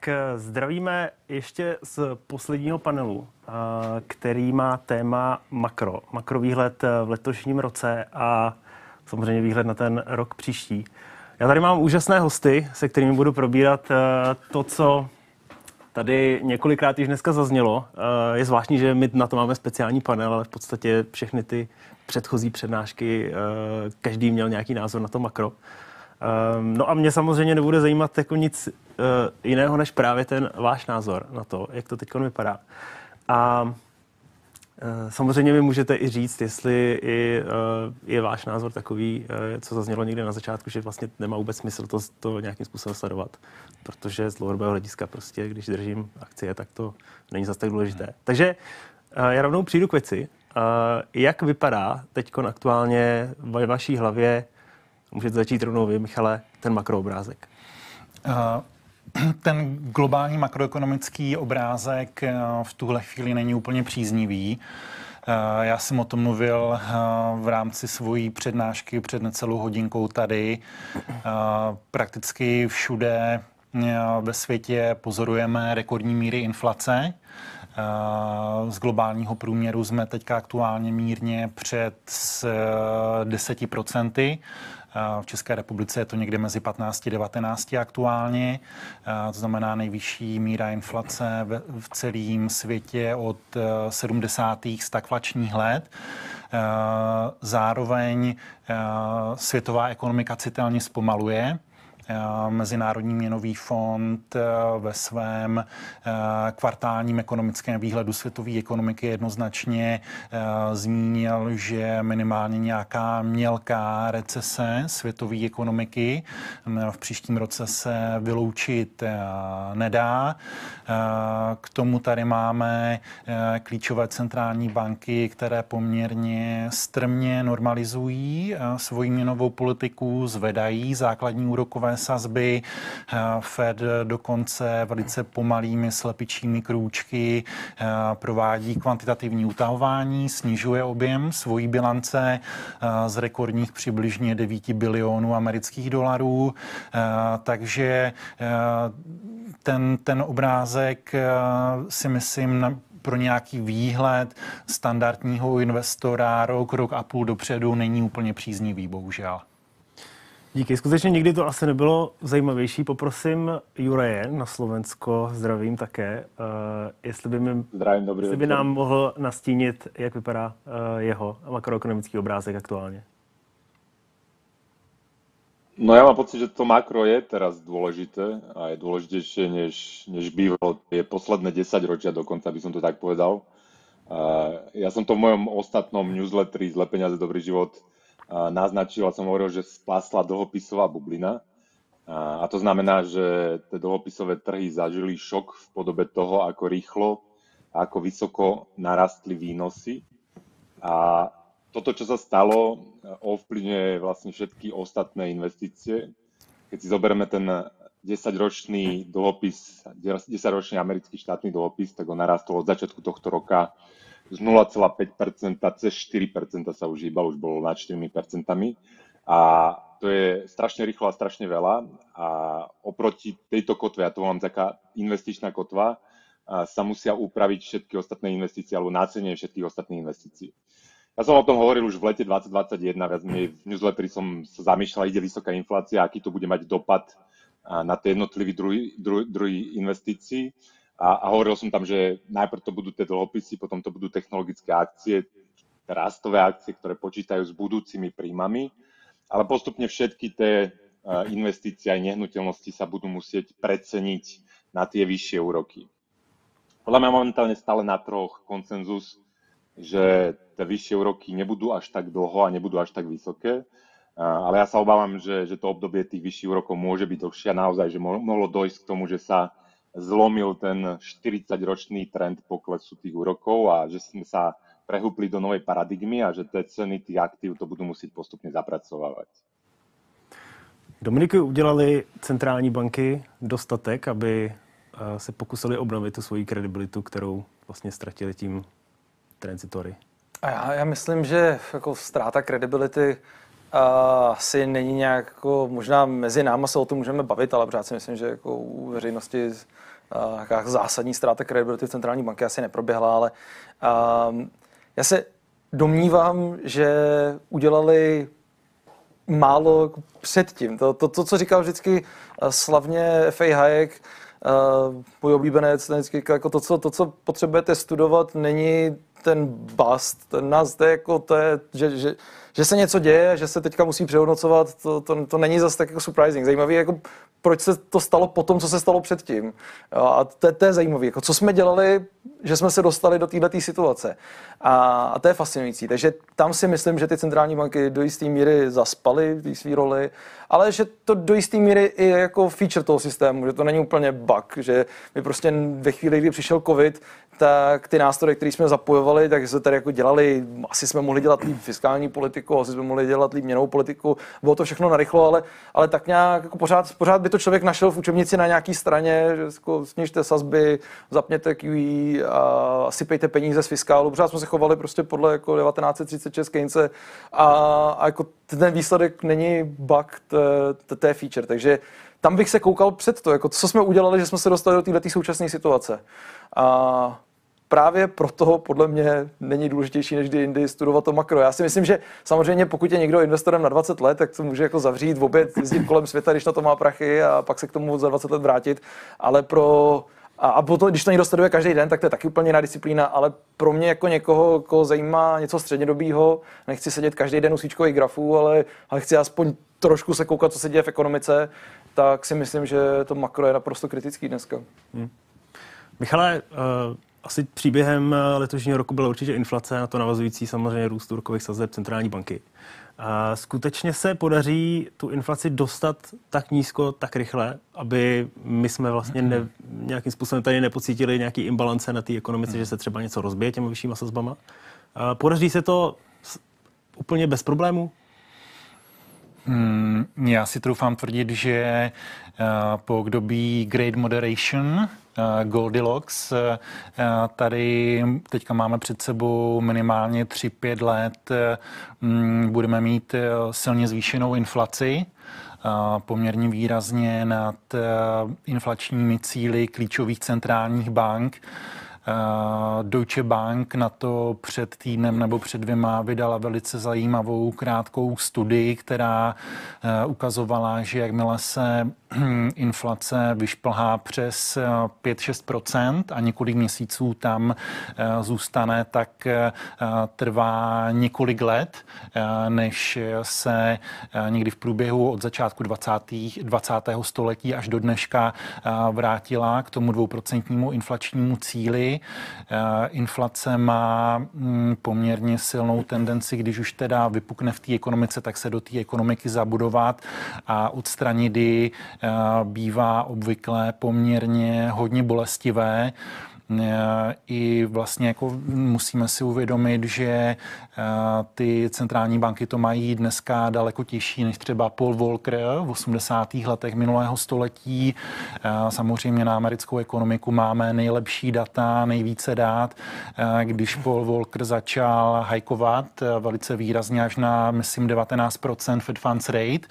Tak eh, zdravíme ještě z posledního panelu, eh, který má téma makro. Makrovýhled eh, v letošním roce a samozřejmě výhled na ten rok příští. Já tady mám úžasné hosty, se kterými budu probírat to, co tady několikrát již dneska zaznělo. Je zvláštní, že my na to máme speciální panel, ale v podstatě všechny ty předchozí přednášky, každý měl nějaký názor na to makro. No a mě samozřejmě nebude zajímat jako nic jiného, než právě ten váš názor na to, jak to teď vypadá. A uh, samozřejmě mi můžete i říct, jestli i, uh, je váš názor takový, uh, co zaznělo někde na začátku, že vlastně nemá vůbec smysl to, to nějakým způsobem sledovat. Protože z dlouhodobého hlediska prostě, když držím akcie, tak to není zase tak důležité. Hmm. Takže uh, já rovnou přijdu k věci. Uh, jak vypadá teď aktuálně ve vaší hlavě Můžete začít rovnou vy, Michale, ten makroobrázek. Uh ten globální makroekonomický obrázek eh, v tuhle chvíli není úplně příznivý. Eh, já jsem o tom mluvil v rámci svojí přednášky před necelou hodinkou tady. Prakticky všude ve světě pozorujeme rekordní míry inflace. Z globálního průměru jsme teďka aktuálně mírně před 10%. V České republice je to někde mezi 15 a 19 aktuálně. To znamená nejvyšší míra inflace v celém světě od 70. E, stagflačních let. Zároveň světová ekonomika citelně zpomaluje. Eh, Mezinárodní měnový fond eh, ve svém eh, kvartálním ekonomickém výhledu světové ekonomiky jednoznačně zmínil, že minimálně nějaká mělká recese světové ekonomiky v příštím roce se vyloučit nedá. K tomu tady máme klíčové centrální banky, které poměrně strmě normalizují svoji měnovou politiku, zvedají základní úrokové sazby. Eh, Fed dokonce velice pomalými slepičími krůčky eh, provádí kvantitativní utahování, snižuje objem svojí bilance eh, z rekordních přibližně 9 bilionů amerických dolarů. Takže ten, ten obrázek si myslím pro nějaký výhled standardního investora rok, rok a půl dopředu není úplně příznivý, bohužel. Díky. Skutečně nikdy to asi nebylo zajímavější. Poprosím Juraje na Slovensko, zdravím také, uh, jestli by, mi, zdravím, dobrý jestli by nám mohl nastínit, jak vypadá uh, jeho makroekonomický obrázek aktuálně. No ja mám pocit, že to makro je teraz dôležité a je dôležitejšie, než, než bývalo je posledné 10 ročia, dokonca by som to tak povedal. Uh, ja som to v mojom ostatnom newsletteri Zle peniaze, dobrý život naznačil a som hovoril, že spásla dlhopisová bublina. A to znamená, že tie dlhopisové trhy zažili šok v podobe toho, ako rýchlo a ako vysoko narastli výnosy. A toto, čo sa stalo, ovplyvňuje vlastne všetky ostatné investície. Keď si zoberieme ten 10-ročný dlhopis, 10-ročný americký štátny dlhopis, tak on narastol od začiatku tohto roka z 0,5% cez 4% sa už hýbal, už bolo nad 4%. A to je strašne rýchlo a strašne veľa. A oproti tejto kotve, ja to volám taká investičná kotva, sa musia upraviť všetky ostatné investície alebo nácenenie všetkých ostatných investícií. Ja som o tom hovoril už v lete 2021, viac menej v newsletteri som sa zamýšľal, ide vysoká inflácia, aký to bude mať dopad na tie jednotlivé druhy, druhy, druhy investícií. A, a hovoril som tam, že najprv to budú tie dlhopisy, potom to budú technologické akcie, rastové akcie, ktoré počítajú s budúcimi príjmami, ale postupne všetky tie e, investície aj nehnuteľnosti sa budú musieť preceniť na tie vyššie úroky. Podľa mňa momentálne stále na troch konsenzus, že tie vyššie úroky nebudú až tak dlho a nebudú až tak vysoké, ale ja sa obávam, že, že to obdobie tých vyšších úrokov môže byť dlhšie a naozaj, že mohlo dojsť k tomu, že sa zlomil ten 40-ročný trend poklesu tých úrokov a že sme sa prehúpli do novej paradigmy a že tie ceny tých aktív to budú musieť postupne zapracovávať. Dominiky, udělali centrální banky dostatek, aby eh, se pokusili obnovit tu svoji kredibilitu, kterou vlastně ztratili tím transitory? A já, já myslím, že jako ztráta kredibility asi není nějak, jako, možná mezi náma se o tom můžeme bavit, ale pořád si myslím, že jako u veřejnosti jaká zásadní ztráta kredibility v centrální banky asi neproběhla, ale um, já se domnívám, že udělali málo předtím. To, to, to co říkal vždycky slavně F.A. Hayek, uh, můj oblíbenec, vždycky, jako to, co, to, co potřebujete studovat, není ten bust, ten je jako, to je, že, že, že se něco děje, že se teďka musí přehodnocovat, to, to, to není zase tak jako surprising. Zajímavý, jako proč se to stalo po tom, co se stalo předtím. A to, to je zajímavé. Jako co jsme dělali, že jsme se dostali do této situace. A, a to je fascinující. Takže tam si myslím, že ty centrální banky do jisté míry zaspaly v té své roli, ale že to do jisté míry i jako feature toho systému, že to není úplně bug, že my prostě ve chvíli, kdy přišel covid, tak ty nástroje, které jsme zapojovali, tak se tady jako dělali, asi jsme mohli dělat líp fiskální politiku, asi jsme mohli dělat líp měnou politiku, bylo to všechno narychlo, ale, ale tak nějak jako pořád, pořád by to člověk našel v učebnici na nějaký straně, že jako snižte sazby, zapněte QE a sypejte peníze z fiskálu, pořád jsme se chovali prostě podle jako 1936 Keynese a, a jako ten výsledek není bug, je feature, takže tam bych se koukal před to, jako co jsme udělali, že jsme se dostali do této současné situace. A právě proto podle mě není důležitější než kdy jindy studovat to makro. Já si myslím, že samozřejmě pokud je někdo investorem na 20 let, tak to může jako zavřít v oběd, jezdit kolem světa, když na to má prachy a pak se k tomu za 20 let vrátit. Ale pro a, a potom, když to někdo sleduje každý den, tak to je taky úplně jiná disciplína, ale pro mě jako někoho, koho zajímá něco střednědobího, nechci sedět každý den u svíčkových grafů, ale, ale chci aspoň trošku se koukat, co se děje v ekonomice, tak si myslím, že to makro je naprosto kritický dneska. Hmm. Michale, uh asi příběhem eh, letošního roku byla určitě inflace, na to navazující samozřejmě růst úrokových sazeb centrální banky. A skutečně se podaří tu inflaci dostat tak nízko, tak rychle, aby my jsme vlastně ne, nějakým způsobem tady nepocítili nějaký imbalance na té ekonomice, že se třeba něco rozbije těmi vyššíma sazbama. A podaří se to úplně bez problémů? Hmm, já si troufám tvrdit, že uh, po období Great Moderation Eh, Goldilocks. Eh, tady teďka máme před sebou minimálně 3-5 let. Mm, budeme mít silně zvýšenou inflaci poměrně výrazně nad inflačními cíly klíčových centrálních bank. Deutsche Bank na to před týdnem nebo před dvěma vydala velice zajímavou krátkou studii, která ukazovala, že jakmile se inflace vyšplhá přes 5-6% eh, a několik měsíců tam eh, zůstane, tak eh, trvá několik let, než se někdy v průběhu od začátku 20. 20. století až do dneška vrátila k tomu dvouprocentnímu inflačnímu cíli. Inflace má mm, poměrně silnou tendenci, když už teda vypukne v té ekonomice, tak se do té ekonomiky zabudovat a odstranit ji bývá obvykle poměrně hodně bolestivé. Eh, I vlastně jako musíme si uvědomit, že eh, ty centrální banky to mají dneska daleko těžší než třeba Paul Volcker v 80. letech minulého století. Eh, samozřejmě na americkou ekonomiku máme nejlepší data, nejvíce dát. Když Paul Volcker začal hajkovat velice výrazně až na, myslím, 19% Fed Funds rate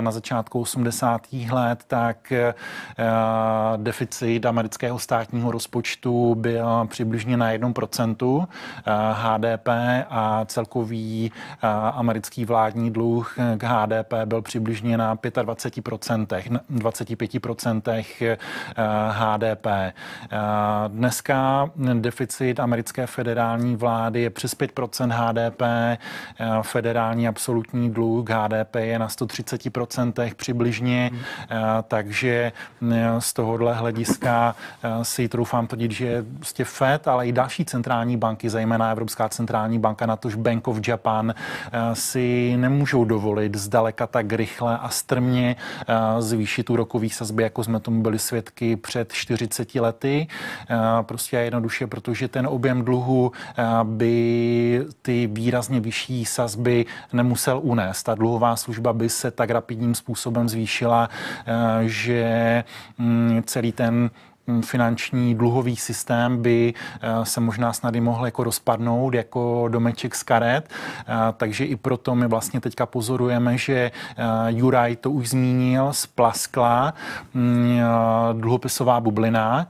na začátku 80. let, tak deficit amerického státního rozpočtu rozpočtu byl přibližně na 1% HDP a celkový eh, americký vládní dluh k HDP byl přibližně na 25%, 25% HDP. Dneska deficit americké federální vlády je přes 5% HDP, eh, federální absolutní dluh HDP je na 130% přibližně, hmm. eh, takže z tohohle hlediska si troufám tvrdit, tvrdit, že prostě Fed, ale i další centrální banky, zejména Evropská centrální banka, natož Bank of Japan, eh, si nemůžou dovolit zdaleka tak rychle a strmě eh, zvýšit úrokový sazby, jako jsme tomu byli svědky před 40 lety. Eh, prostě jednoduše, protože ten objem dluhu by ty výrazně vyšší sazby nemusel unést. Ta dluhová služba by se tak rapidním způsobem zvýšila, že mm, celý ten finanční dluhový systém by se možná snady mohl jako rozpadnout jako domeček z karet, takže i proto my vlastně teďka pozorujeme, že Juraj to už zmínil, splaskla hm, dluhopisová bublina.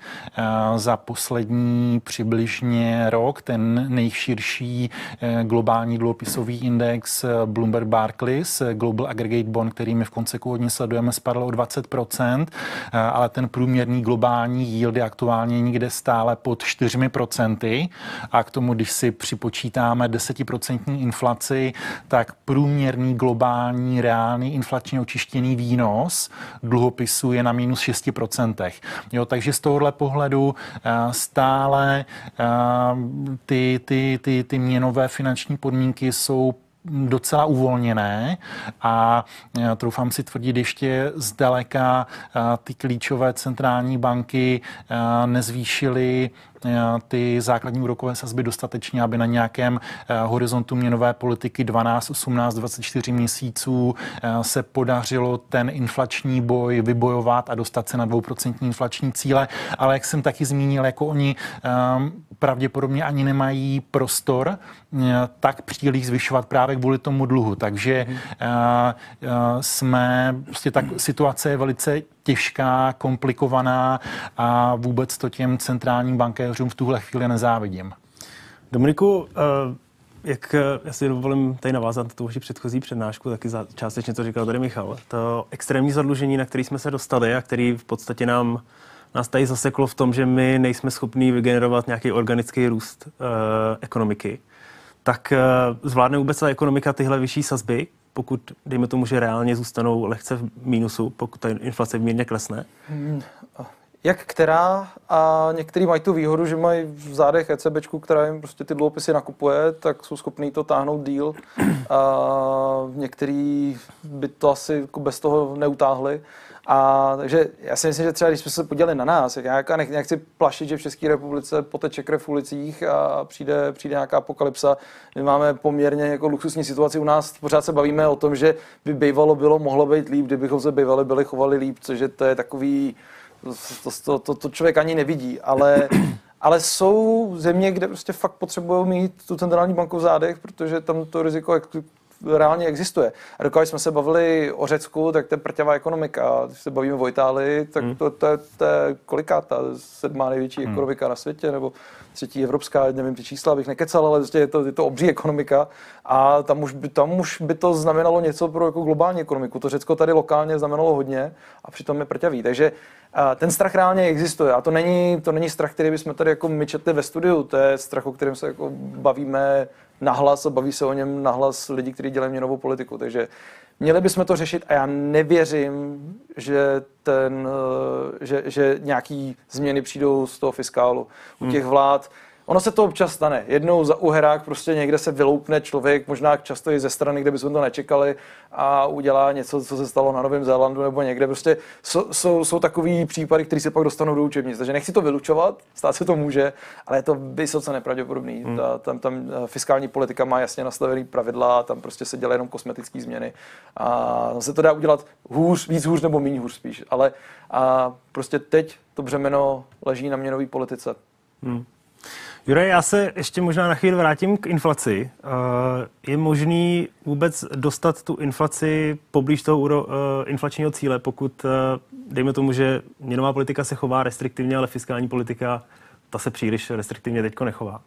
Za poslední přibližně rok, ten nejširší globální dluhopisový index Bloomberg Barclays, Global Aggregate Bond, který my v konceku hodně sledujeme, spadl o 20%, eh, ale ten průměrný globální yield je aktuálně někde stále pod 4%. A k tomu, když si připočítáme 10% inflaci, tak průměrný globální reálný inflačně očištěný výnos dluhopisu je na minus 6%. Jo, takže z tohohle pohledu eh, stále eh, ty, ty, ty, ty měnové finanční podmínky jsou docela uvolněné a troufám si tvrdit ještě zdaleka ty klíčové centrální banky nezvýšily Eh, ty základní úrokové sazby dostatečně, aby na nějakém eh, horizontu měnové politiky 12, 18, 24 měsíců eh, se podařilo ten inflační boj vybojovat a dostat se na 2% inflační cíle. Ale jak jsem taky zmínil, jako oni pravděpodobně ani nemají prostor tak příliš zvyšovat právě kvůli tomu dluhu. Takže jsme, prostě tak situace je velice těžká, komplikovaná a vůbec to těm centrálním bankéřům v tuhle chvíli nezávidím. Dominiku, eh, jak já si dovolím tady navázat na tu vaši předchozí přednášku, taky za, částečně to říkal tady Michal. To extrémní zadlužení, na který jsme se dostali a který v podstatě nám nás tady zaseklo v tom, že my nejsme schopní vygenerovat nějaký organický růst uh, ekonomiky, tak uh, zvládne vůbec ta ekonomika tyhle vyšší sazby, pokud, dejme tomu, že reálně zůstanou lehce v mínusu, pokud ta inflace mírně klesne? Hmm, jak která a některý mají tu výhodu, že mají v zádech ECB, která jim prostě ty dluhopisy nakupuje, tak jsou schopní to táhnout díl. A některý by to asi jako bez toho neutáhli. A takže já si myslím, že třeba když jsme se podívali na nás, já jako nech, nechci plašit, že v České republice poteče krev v ulicích a přijde, přijde nějaká apokalypsa. My máme poměrně jako luxusní situaci u nás, pořád se bavíme o tom, že by bývalo bylo, mohlo být líp, kdybychom se bývali, byli chovali líp, což je, to je takový, to, to, to, to člověk ani nevidí, ale ale jsou země, kde prostě fakt potřebují mít tu centrální banku v zádech, protože tam to riziko reálně existuje. A dokud jsme se bavili o Řecku, tak to je prťavá ekonomika. Když se bavíme o Itálii, tak hmm. to, to, to, to je koliká ta sedmá největší hmm. ekonomika na světě, nebo třetí evropská, nevím ty čísla, abych nekecal, ale prostě je to, je to obří ekonomika a tam už, by, tam už by to znamenalo něco pro jako globální ekonomiku. To Řecko tady lokálně znamenalo hodně a přitom je prťavý. Takže ten strach reálně existuje a to není, to není strach, který bychom tady jako my četli ve studiu, to je strach, o kterém se jako bavíme nahlas a baví se o něm nahlas lidi, kteří dělají měnovou politiku. Takže měli bychom to řešit a já nevěřím, že, ten, eh, že, že nějaký změny přijdou z toho fiskálu. U hmm. těch vlád Ono se to občas stane. Jednou za uherák prostě někde se vyloupne člověk, možná často i ze strany, kde bychom to nečekali a udělá něco, co se stalo na Novém Zélandu nebo někde. Prostě jsou, jsou, jsou takový případy, které se pak dostanou do učebnic. Takže nechci to vylučovat, stát se to může, ale je to vysoce nepravděpodobný. Hmm. Ta, tam, tam eh, fiskální politika má jasně nastavený pravidla, tam prostě se dělají jenom kosmetické změny. A se to dá udělat hůř, víc hůř nebo méně hůř spíš. Ale a prostě teď to břemeno leží na měnové politice. Hmm. Jure, já se ještě možná na chvíli vrátím k inflaci. Eh, je možný vůbec dostat tu inflaci poblíž toho eh, inflačního cíle, pokud, eh, dejme tomu, že měnová politika se chová restriktivně, ale fiskální politika ta se příliš restriktivně teďko nechová?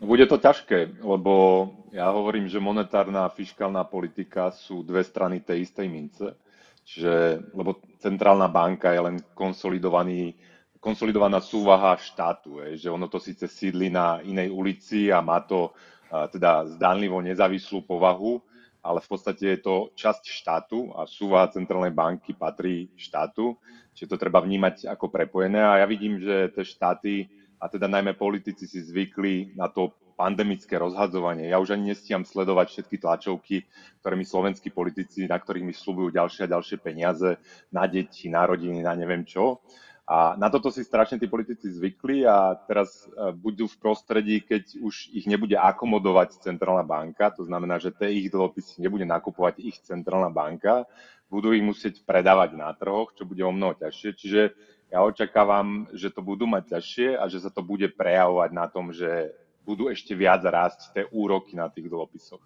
Bude to ťažké, lebo ja hovorím, že monetárna a fiskálna politika sú dve strany tej istej mince. Čiže, lebo centrálna banka je len konsolidovaný konsolidovaná súvaha štátu, je, že ono to síce sídli na inej ulici a má to teda zdánlivo nezávislú povahu, ale v podstate je to časť štátu a súvaha centrálnej banky patrí štátu, čiže to treba vnímať ako prepojené a ja vidím, že tie štáty a teda najmä politici si zvykli na to pandemické rozhadzovanie. Ja už ani nestíham sledovať všetky tlačovky, ktoré mi slovenskí politici, na ktorých mi slúbujú ďalšie a ďalšie peniaze na deti, na rodiny, na neviem čo A na toto si strašne tí politici zvykli a teraz e, budú v prostredí, keď už ich nebude akomodovať centrálna banka, to znamená, že tie ich dlhopisy nebude nakupovať ich centrálna banka, budú ich musieť predávať na trhoch, čo bude o mnoho ťažšie. Čiže ja očakávam, že to budú mať ťažšie a že sa to bude prejavovať na tom, že budú ešte viac rásť tie úroky na tých dlhopisoch.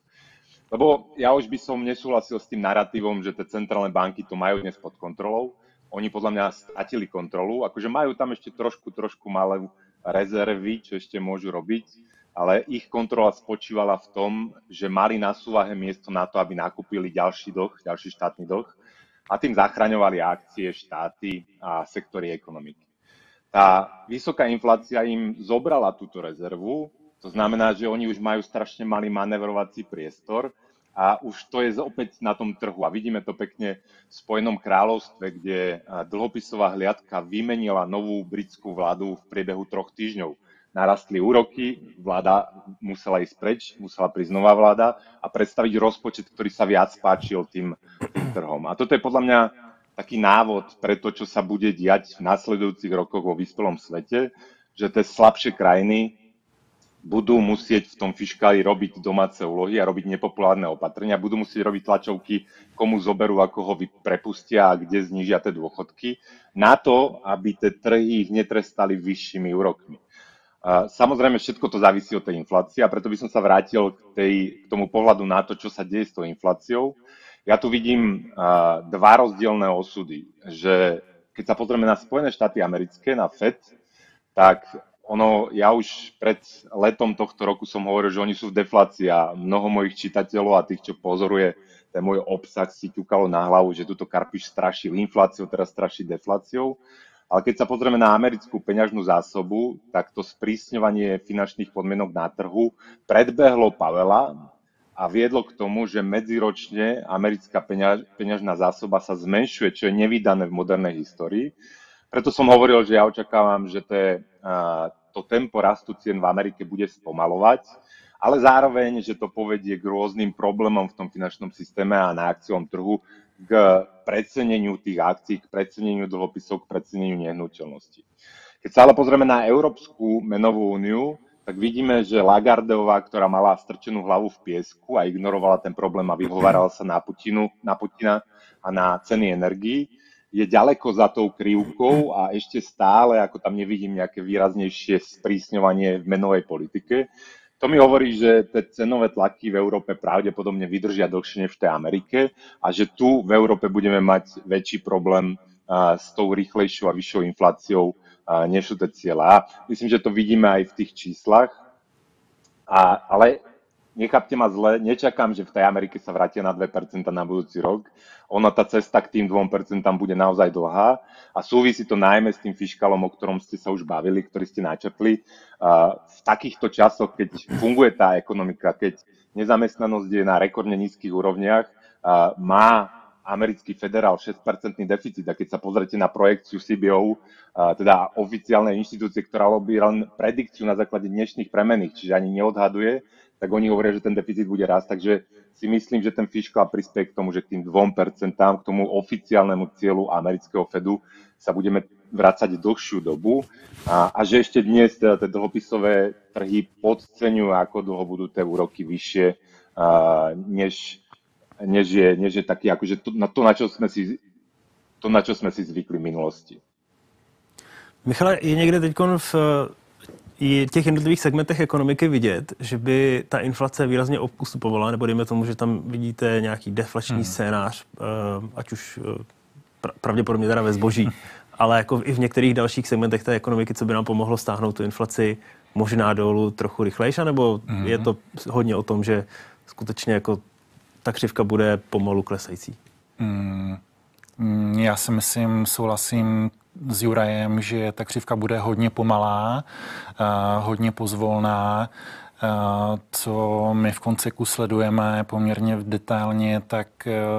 Lebo ja už by som nesúhlasil s tým narratívom, že tie centrálne banky to majú dnes pod kontrolou oni podľa mňa stratili kontrolu, akože majú tam ešte trošku, trošku malé rezervy, čo ešte môžu robiť, ale ich kontrola spočívala v tom, že mali na súvahe miesto na to, aby nakúpili ďalší dlh, ďalší štátny dlh a tým zachraňovali akcie, štáty a sektory ekonomiky. Tá vysoká inflácia im zobrala túto rezervu, to znamená, že oni už majú strašne malý manevrovací priestor a už to je opäť na tom trhu. A vidíme to pekne v Spojenom kráľovstve, kde dlhopisová hliadka vymenila novú britskú vládu v priebehu troch týždňov. Narastli úroky, vláda musela ísť preč, musela prísť nová vláda a predstaviť rozpočet, ktorý sa viac páčil tým, tým trhom. A toto je podľa mňa taký návod pre to, čo sa bude diať v nasledujúcich rokoch vo vyspelom svete, že tie slabšie krajiny budú musieť v tom fiškáli robiť domáce úlohy a robiť nepopulárne opatrenia, budú musieť robiť tlačovky, komu zoberú, ako ho prepustia a kde znižia tie dôchodky, na to, aby tie trhy ich netrestali vyššími úrokmi. Samozrejme, všetko to závisí od tej inflácie a preto by som sa vrátil k, tej, k tomu pohľadu na to, čo sa deje s tou infláciou. Ja tu vidím dva rozdielne osudy, že keď sa pozrieme na Spojené štáty americké, na FED, tak ono, ja už pred letom tohto roku som hovoril, že oni sú v deflácii a mnoho mojich čitateľov a tých, čo pozoruje ten môj obsah, si ťukalo na hlavu, že tuto Karpiš strašil infláciou, teraz straší defláciou. Ale keď sa pozrieme na americkú peňažnú zásobu, tak to sprísňovanie finančných podmienok na trhu predbehlo Pavela a viedlo k tomu, že medziročne americká peňaž, peňažná zásoba sa zmenšuje, čo je nevydané v modernej histórii. Preto som hovoril, že ja očakávam, že to, je, to tempo rastu cien v Amerike bude spomalovať, ale zároveň, že to povedie k rôznym problémom v tom finančnom systéme a na akciovom trhu, k preceneniu tých akcií, k preceneniu dlhopisov, k preceneniu nehnuteľností. Keď sa ale pozrieme na Európsku menovú úniu, tak vidíme, že Lagardeová, ktorá mala strčenú hlavu v piesku a ignorovala ten problém a vyhovárala sa na, Putinu, na Putina a na ceny energií, je ďaleko za tou krivkou a ešte stále, ako tam nevidím nejaké výraznejšie sprísňovanie v menovej politike. To mi hovorí, že tie cenové tlaky v Európe pravdepodobne vydržia dlhšie než v tej Amerike a že tu v Európe budeme mať väčší problém s tou rýchlejšou a vyššou infláciou, než sú tie cieľa. Myslím, že to vidíme aj v tých číslach. A, ale nechápte ma zle, nečakám, že v tej Amerike sa vrátia na 2% na budúci rok. Ona tá cesta k tým 2% bude naozaj dlhá a súvisí to najmä s tým fiškalom, o ktorom ste sa už bavili, ktorý ste načrtli. V takýchto časoch, keď funguje tá ekonomika, keď nezamestnanosť je na rekordne nízkych úrovniach, má americký federál 6% deficit a keď sa pozrete na projekciu CBO, teda oficiálnej inštitúcie, ktorá robí len predikciu na základe dnešných premených, čiže ani neodhaduje, tak oni hovoria, že ten deficit bude rásť. Takže si myslím, že ten fiskál prispie k tomu, že k tým 2%, k tomu oficiálnemu cieľu amerického Fedu sa budeme vrácať dlhšiu dobu a, a že ešte dnes teda tie dlhopisové trhy podceňujú, ako dlho budú tie úroky vyššie, uh, než, než, je, než je taký, akože to, na to, na čo sme si, to, na čo sme si zvykli v minulosti. Michale, je někde teď v i těch jednotlivých segmentech ekonomiky vidět, že by ta inflace výrazně ustupovala, nebo dejme tomu, že tam vidíte nějaký deflační hmm. scénář, eh, ať už eh, pravděpodobně teda ve zboží, ale jako i v některých dalších segmentech té ekonomiky, co by nám pomohlo stáhnout tu inflaci možná dolů trochu rychlejší, nebo hmm. je to hodně o tom, že skutečně jako ta křivka bude pomalu klesající? Hmm. Já si myslím, souhlasím s Jurajem, že ta křivka bude hodně pomalá, hodně pozvolná. Co my v konceku sledujeme poměrně detailně, tak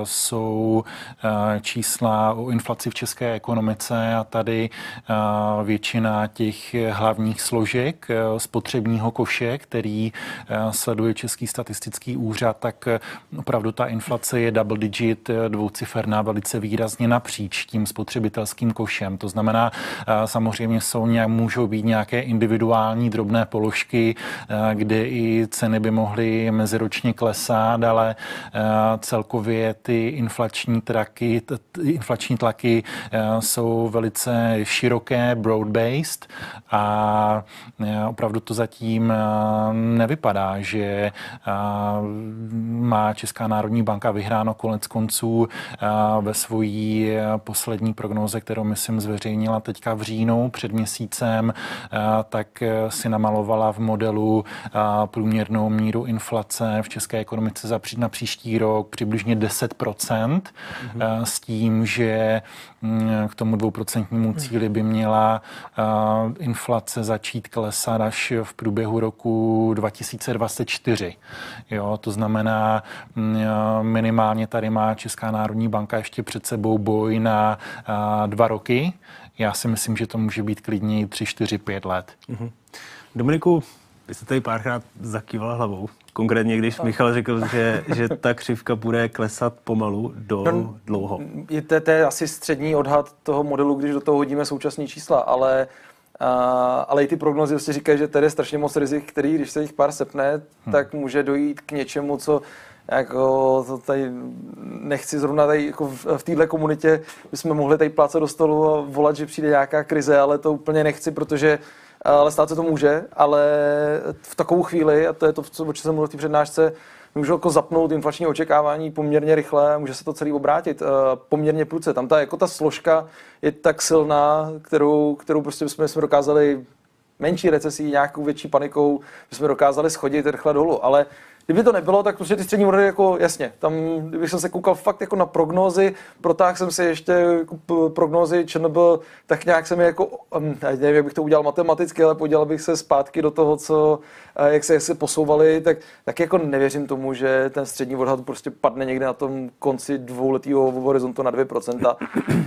jsou čísla o inflaci v české ekonomice a tady většina těch hlavních složek spotřebního koše, který sleduje Český statistický úřad, tak opravdu ta inflace je double digit, dvouciferná velice výrazně napříč tím spotřebitelským košem. To znamená, samozřejmě jsou nějak, můžou být nějaké individuální drobné položky, kde i ceny by mohly meziročně klesat, ale celkově ty inflační traky, inflační tlaky jsou velice široké, broad-based a opravdu to zatím nevypadá, že má Česká národní banka vyhráno konec konců ve svojí poslední prognoze, kterou myslím zveřejnila teďka v říjnu před měsícem, tak si namalovala v modelu průměrnou míru inflace v české ekonomice za na příští rok přibližně 10%, mm-hmm. s tím, že mm, k tomu dvouprocentnímu cíli by měla inflace začít klesat až v průběhu roku 2024. Jo, to znamená, mm, minimálně tady má Česká národní banka ještě před sebou boj na dva roky. Já si myslím, že to může být klidně 3, 4, 5 let. Mm-hmm. Dominiku, vy jste tady párkrát zakývala hlavou. Konkrétně, když Michal řekl, že, že ta křivka bude klesat pomalu do no, dlouho. Je to, to je asi střední odhad toho modelu, když do toho hodíme současné čísla, ale Uh, ale i ty prognozy vlastně říkají, že tady je strašně moc rizik, který, když se jich pár sepne, hmm. tak může dojít k něčemu, co jako to tady nechci zrovna tady jako v, v této komunitě bychom mohli tady plácat do stolu a volat, že přijde nějaká krize, ale to úplně nechci, protože ale stát se to může, ale v takovou chvíli, a to je to, o čem jsem mluvil v té přednášce, můžu jako zapnout inflační očekávání poměrně rychle, může se to celý obrátit uh, poměrně prudce. Tam ta, jako ta složka je tak silná, kterou, kterou prostě jsme, jsme dokázali menší recesí, nějakou větší panikou, jsme dokázali schodit rychle dolů. Ale Kdyby to nebylo, tak prostě ty střední modely jako jasně. Tam, kdybych jsem se koukal fakt jako na prognózy, protáhl jsem si ještě jako prognózy ČNB, tak nějak jsem je jako, um, nevím, jak bych to udělal matematicky, ale podělal bych se zpátky do toho, co, jak se, jak se posouvali, tak, tak jako nevěřím tomu, že ten střední odhad prostě padne někde na tom konci dvouletého horizontu na 2%.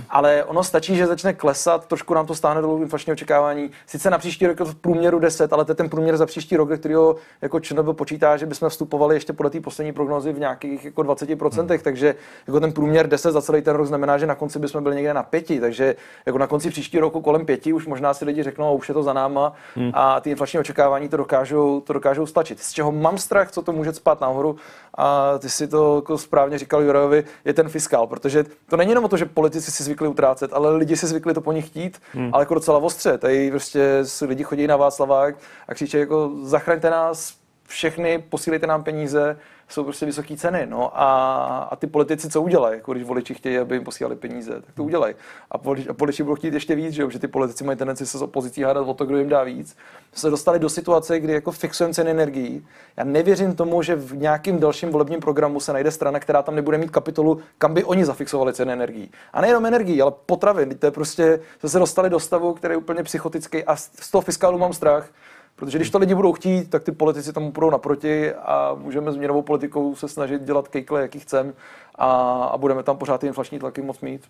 Ale ono stačí, že začne klesat, trošku nám to stáhne dolů inflační očekávání. Sice na příští rok v průměru 10, ale to je ten průměr za příští rok, který jako ČNB počítá, že bychom vstupovali vstupovali ještě podle té poslední prognozy v nějakých jako 20%, hmm. takže jako ten průměr 10 za celý ten rok znamená, že na konci bychom byli někde na pěti, takže jako na konci příští roku kolem pěti už možná si lidi řeknou, už je to za náma hmm. a ty inflační očekávání to dokážou, to dokážou stačit. Z čeho mám strach, co to může spát nahoru a ty si to jako správně říkal Jurajovi, je ten fiskál, protože to není jenom o to, že politici si zvykli utrácet, ale lidi si zvykli to po nich chtít, hmm. ale jako docela ostře. Tady prostě lidi chodí na Václavák a křičí jako zachraňte nás, všechny, posílejte nám peníze, jsou prostě vysoké ceny. No a, a ty politici co udělají? Jako když voliči chtějí, aby jim posílali peníze, tak to udělají. A, voliči, a voliči budou chtít ještě víc, že, že ty politici mají tendenci se s opozicí hádat o to, kdo jim dá víc. Se dostali do situace, kdy jako fixujeme ceny energií. Já nevěřím tomu, že v nějakém dalším volebním programu se najde strana, která tam nebude mít kapitolu, kam by oni zafixovali ceny energií. A nejenom energií, ale potravin. To je prostě, se dostali do stavu, který je úplně psychotický a z toho fiskálu mám strach Protože když to lidi budou chtít, tak ty politici tomu budou naproti a můžeme s měnovou politikou se snažit dělat kejkle, jaký chcem a, a budeme tam pořád ty inflační tlaky moc mít.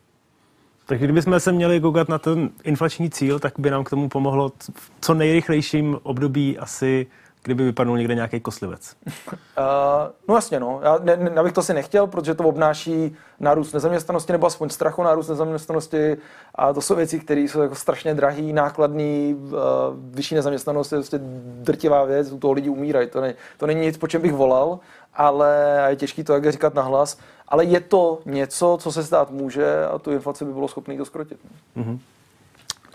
Tak kdybychom se měli koukat na ten inflační cíl, tak by nám k tomu pomohlo v co nejrychlejším období asi kdyby vypadnul někde nějaký koslivec? Uh, no jasně, no. Já, ne, ne, já bych to si nechtěl, protože to obnáší nárůst nezaměstnanosti nebo aspoň strachu nárůst nezaměstnanosti a to jsou věci, které jsou jako strašně drahý, nákladný, uh, vyšší nezaměstnanost je prostě drtivá věc, u toho lidi umírají. To, ne, to není nic, po čem bych volal, ale je těžké to jak říkat nahlas, ale je to něco, co se stát může a tu inflaci by bylo schopný to skrotit. Mm-hmm.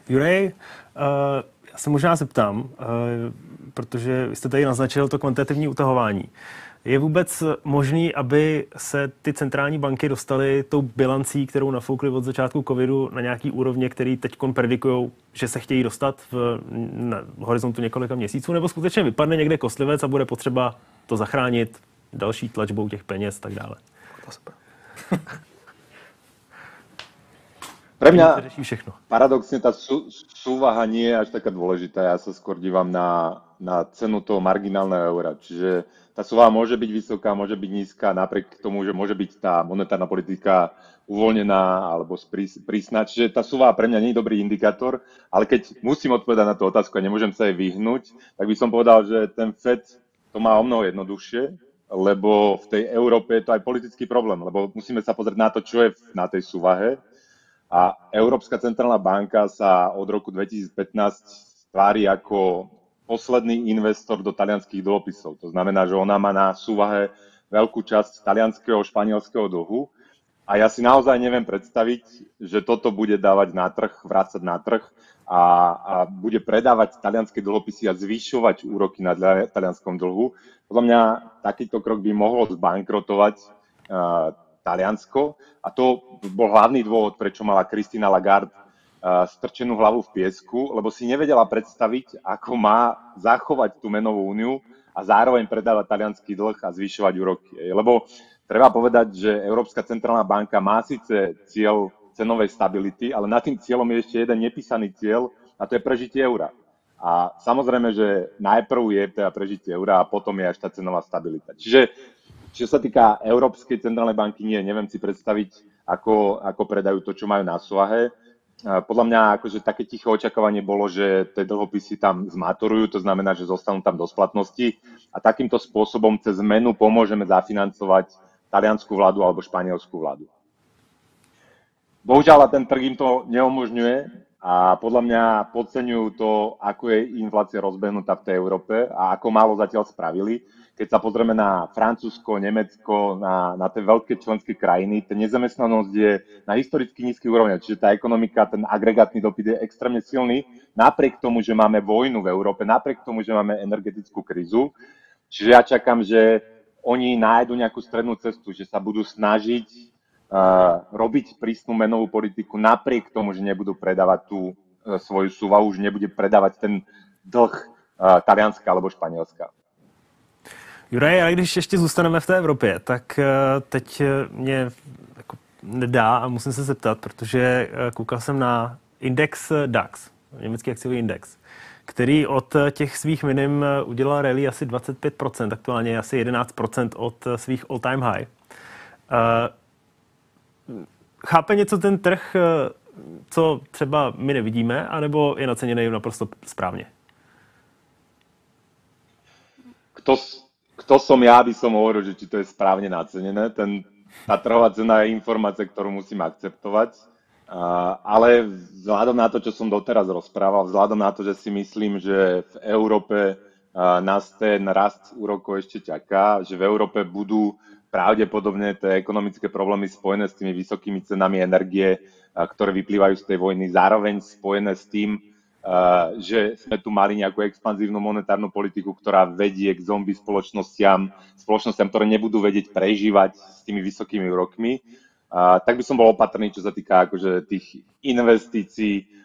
Jurej, uh, já se možná zeptám, uh, protože jste tady naznačil to kvantitativní utahování. Je vůbec možný, aby se ty centrální banky dostaly tou bilancí, kterou nafoukly od začátku covidu na nějaký úrovně, který teď predikují, že se chtějí dostat v, na horizontu několika měsíců, nebo skutečně vypadne někde kostlivec a bude potřeba to zachránit další tlačbou těch peněz a tak dále? Pre mňa všechno. paradoxne tá sú, súvaha nie je až taká dôležitá. Ja sa skôr dívam na, na cenu toho marginálneho eura. Čiže tá súvaha môže byť vysoká, môže byť nízka, napriek tomu, že môže byť tá monetárna politika uvoľnená alebo prísna. Čiže tá súvaha pre mňa nie je dobrý indikátor, ale keď musím odpovedať na tú otázku a nemôžem sa jej vyhnúť, tak by som povedal, že ten FED to má o mnoho jednoduchšie, lebo v tej Európe je to aj politický problém, lebo musíme sa pozrieť na to, čo je na tej súvahe a Európska centrálna banka sa od roku 2015 tvári ako posledný investor do talianských dlhopisov. To znamená, že ona má na súvahe veľkú časť talianského, španielského dlhu a ja si naozaj neviem predstaviť, že toto bude dávať na trh, vrácať na trh a, a bude predávať talianské dlhopisy a zvyšovať úroky na talianskom dlhu. Podľa mňa takýto krok by mohol zbankrotovať uh, Taliansko a to bol hlavný dôvod, prečo mala Kristina Lagarde strčenú hlavu v piesku, lebo si nevedela predstaviť, ako má zachovať tú menovú úniu a zároveň predávať talianský dlh a zvyšovať úroky. Lebo treba povedať, že Európska centrálna banka má síce cieľ cenovej stability, ale nad tým cieľom je ešte jeden nepísaný cieľ a to je prežitie eura. A samozrejme, že najprv je teda prežitie eura a potom je až tá cenová stabilita. Čiže čo sa týka Európskej centrálnej banky, nie, neviem si predstaviť, ako, ako predajú to, čo majú na svahe. Podľa mňa akože také tiché očakávanie bolo, že tie dlhopisy tam zmaturujú, to znamená, že zostanú tam do splatnosti a takýmto spôsobom cez zmenu pomôžeme zafinancovať taliansku vládu alebo španielskú vládu. Bohužiaľ, ten trh im to neumožňuje a podľa mňa podceňujú to, ako je inflácia rozbehnutá v tej Európe a ako málo zatiaľ spravili keď sa pozrieme na Francúzsko, Nemecko, na, na tie veľké členské krajiny, tá nezamestnanosť je na historicky nízky úrovni, čiže tá ekonomika, ten agregátny dopyt je extrémne silný, napriek tomu, že máme vojnu v Európe, napriek tomu, že máme energetickú krizu. Čiže ja čakám, že oni nájdu nejakú strednú cestu, že sa budú snažiť robiť prísnu menovú politiku napriek tomu, že nebudú predávať tú uh, svoju súvahu, že nebude predávať ten dlh uh, Talianska alebo Španielska. Juraj, a když ještě zůstaneme v té Evropě, tak eh, teď mě jako nedá a musím se zeptat, protože koukal jsem na index DAX, německý akciový index, který od těch svých minim udělal rally asi 25%, aktuálně asi 11% od svých all-time high. Eh, chápe něco ten trh, co třeba my nevidíme, anebo je naceněný naprosto správně? Kto, kto som ja, aby som hovoril, že či to je správne nacenené. Ten, tá trhová cena je informácia, ktorú musím akceptovať. Uh, ale vzhľadom na to, čo som doteraz rozprával, vzhľadom na to, že si myslím, že v Európe uh, nás ten rast úrokov ešte čaká, že v Európe budú pravdepodobne tie ekonomické problémy spojené s tými vysokými cenami energie, uh, ktoré vyplývajú z tej vojny, zároveň spojené s tým, že sme tu mali nejakú expanzívnu monetárnu politiku, ktorá vedie k zombie spoločnostiam, spoločnostiam, ktoré nebudú vedieť prežívať s tými vysokými úrokmi. Uh, tak by som bol opatrný, čo sa týka akože tých investícií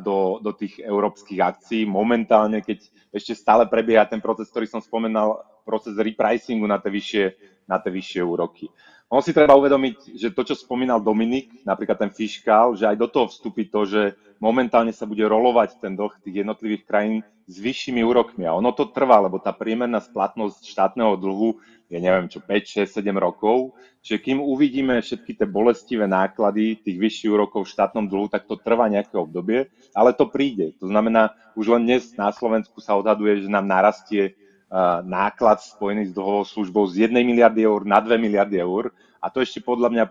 do, do tých európskych akcií. Momentálne, keď ešte stále prebieha ten proces, ktorý som spomenal, proces repricingu na tie vyššie, na tie vyššie úroky. On si treba uvedomiť, že to, čo spomínal Dominik, napríklad ten fiskál, že aj do toho vstúpi to, že momentálne sa bude rolovať ten dlh tých jednotlivých krajín s vyššími úrokmi. A ono to trvá, lebo tá priemerná splatnosť štátneho dlhu je neviem čo, 5, 6, 7 rokov. Čiže kým uvidíme všetky tie bolestivé náklady tých vyšších úrokov v štátnom dlhu, tak to trvá nejaké obdobie, ale to príde. To znamená, už len dnes na Slovensku sa odhaduje, že nám narastie náklad spojený s dlhovou službou z 1 miliardy eur na 2 miliardy eur a to ešte podľa mňa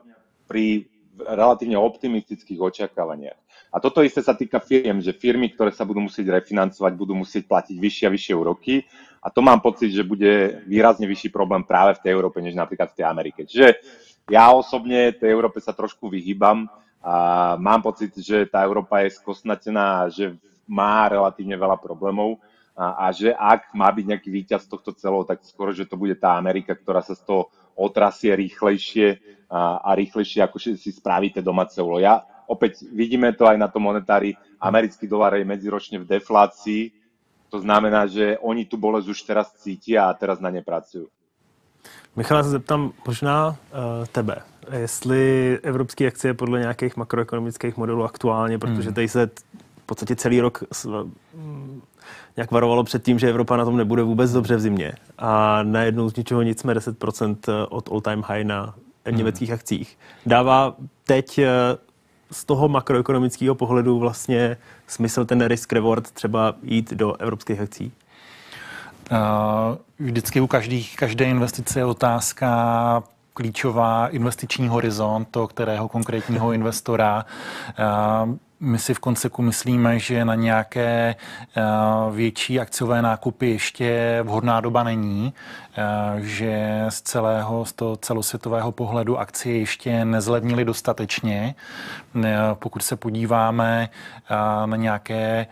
pri relatívne optimistických očakávaniach. A toto isté sa týka firiem, že firmy, ktoré sa budú musieť refinancovať, budú musieť platiť vyššie a vyššie úroky. A to mám pocit, že bude výrazne vyšší problém práve v tej Európe, než napríklad v tej Amerike. Čiže ja osobne tej Európe sa trošku vyhýbam a mám pocit, že tá Európa je skosnatená, že má relatívne veľa problémov a, a že ak má byť nejaký víťaz tohto celého, tak skoro, že to bude tá Amerika, ktorá sa z toho otrasie rýchlejšie a, a rýchlejšie, ako si spravíte domáce úlo. Ja opäť vidíme to aj na tom monetári, americký dolar je medziročne v deflácii, to znamená, že oni tu bolesť už teraz cítia a teraz na ne pracujú. Michal, se zeptám možná uh, tebe, jestli evropské akcie podle nějakých makroekonomických modelů aktuálně, protože hmm. tady se v podstatě celý rok nějak varovalo před tím, že Evropa na tom nebude vůbec dobře v zimě. A najednou z ničeho nic jsme 10% od all-time high na hmm. německých akcích. Dává teď eh, z toho makroekonomického pohledu vlastně smysl ten risk reward třeba jít do evropských akcí? Uh, vždycky u každých, každé investice je otázka klíčová investiční horizont to kterého konkrétního investora. My si v konceku myslíme, že na nějaké eh, větší akciové nákupy ještě vhodná doba není, eh, že z celého, z toho celosvětového pohledu akcie ještě nezlevnily dostatečně. Eh, pokud se podíváme na nějaké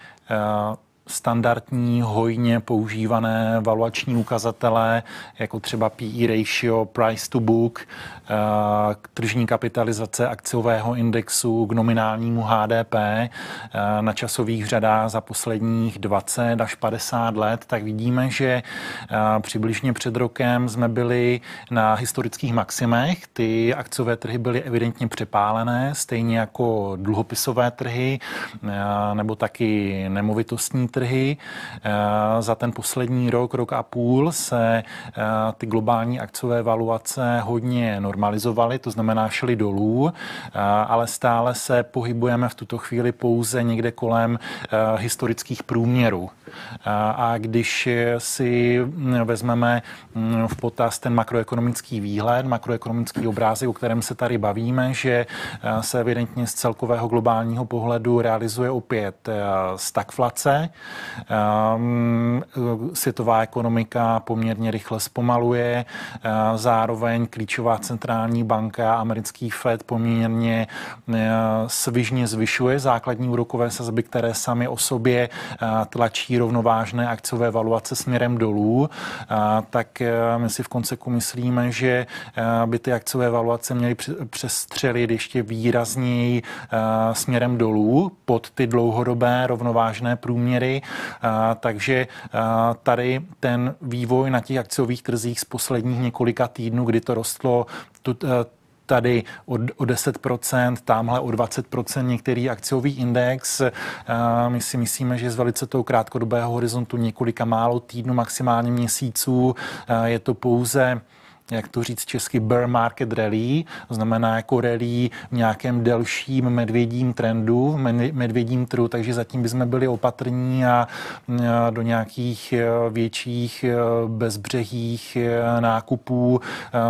standardní, hojně používané valuační ukazatele, jako třeba PE ratio, price to book, Eh, tržní kapitalizace akciového indexu k nominálnímu HDP eh, na časových řadách za posledních 20 až 50 let, tak vidíme, že eh, přibližně před rokem jsme byli na historických maximech. Ty akciové trhy byly evidentně přepálené, stejně jako dluhopisové trhy nebo taky nemovitostní trhy. Za ten poslední rok, rok a půl se ty globální akciové valuace hodně normalizovaly to znamená šli dolů, ale stále se pohybujeme v tuto chvíli pouze někde kolem historických průměrů. A když si vezmeme v potaz ten makroekonomický výhled, makroekonomický obrázek, o kterém se tady bavíme, že se evidentně z celkového globálního pohledu realizuje opět stagflace. Světová ekonomika poměrně rychle zpomaluje, zároveň klíčová centrální banka, americký Fed poměrně svižně zvyšuje základní úrokové sazby, které sami o sobě tlačí rovnovážné akciové valuace směrem dolů, tak my si v konceku myslíme, že by ty akciové valuace měly přestřelit ještě výrazněji směrem dolů pod ty dlouhodobé rovnovážné průměry. Takže tady ten vývoj na těch akciových trzích z posledních několika týdnů, kdy to rostlo tu, tady o, o 10%, tamhle o 20% některý akciový index. My si myslíme, že z velice toho krátkodobého horizontu několika málo týdnů, maximálně měsíců je to pouze jak to říct česky, bear market rally, znamená jako rally v nějakém delším medvědím trendu, medvědím trhu, takže zatím bychom byli opatrní a do nějakých e, větších e, bezbřehých e, nákupů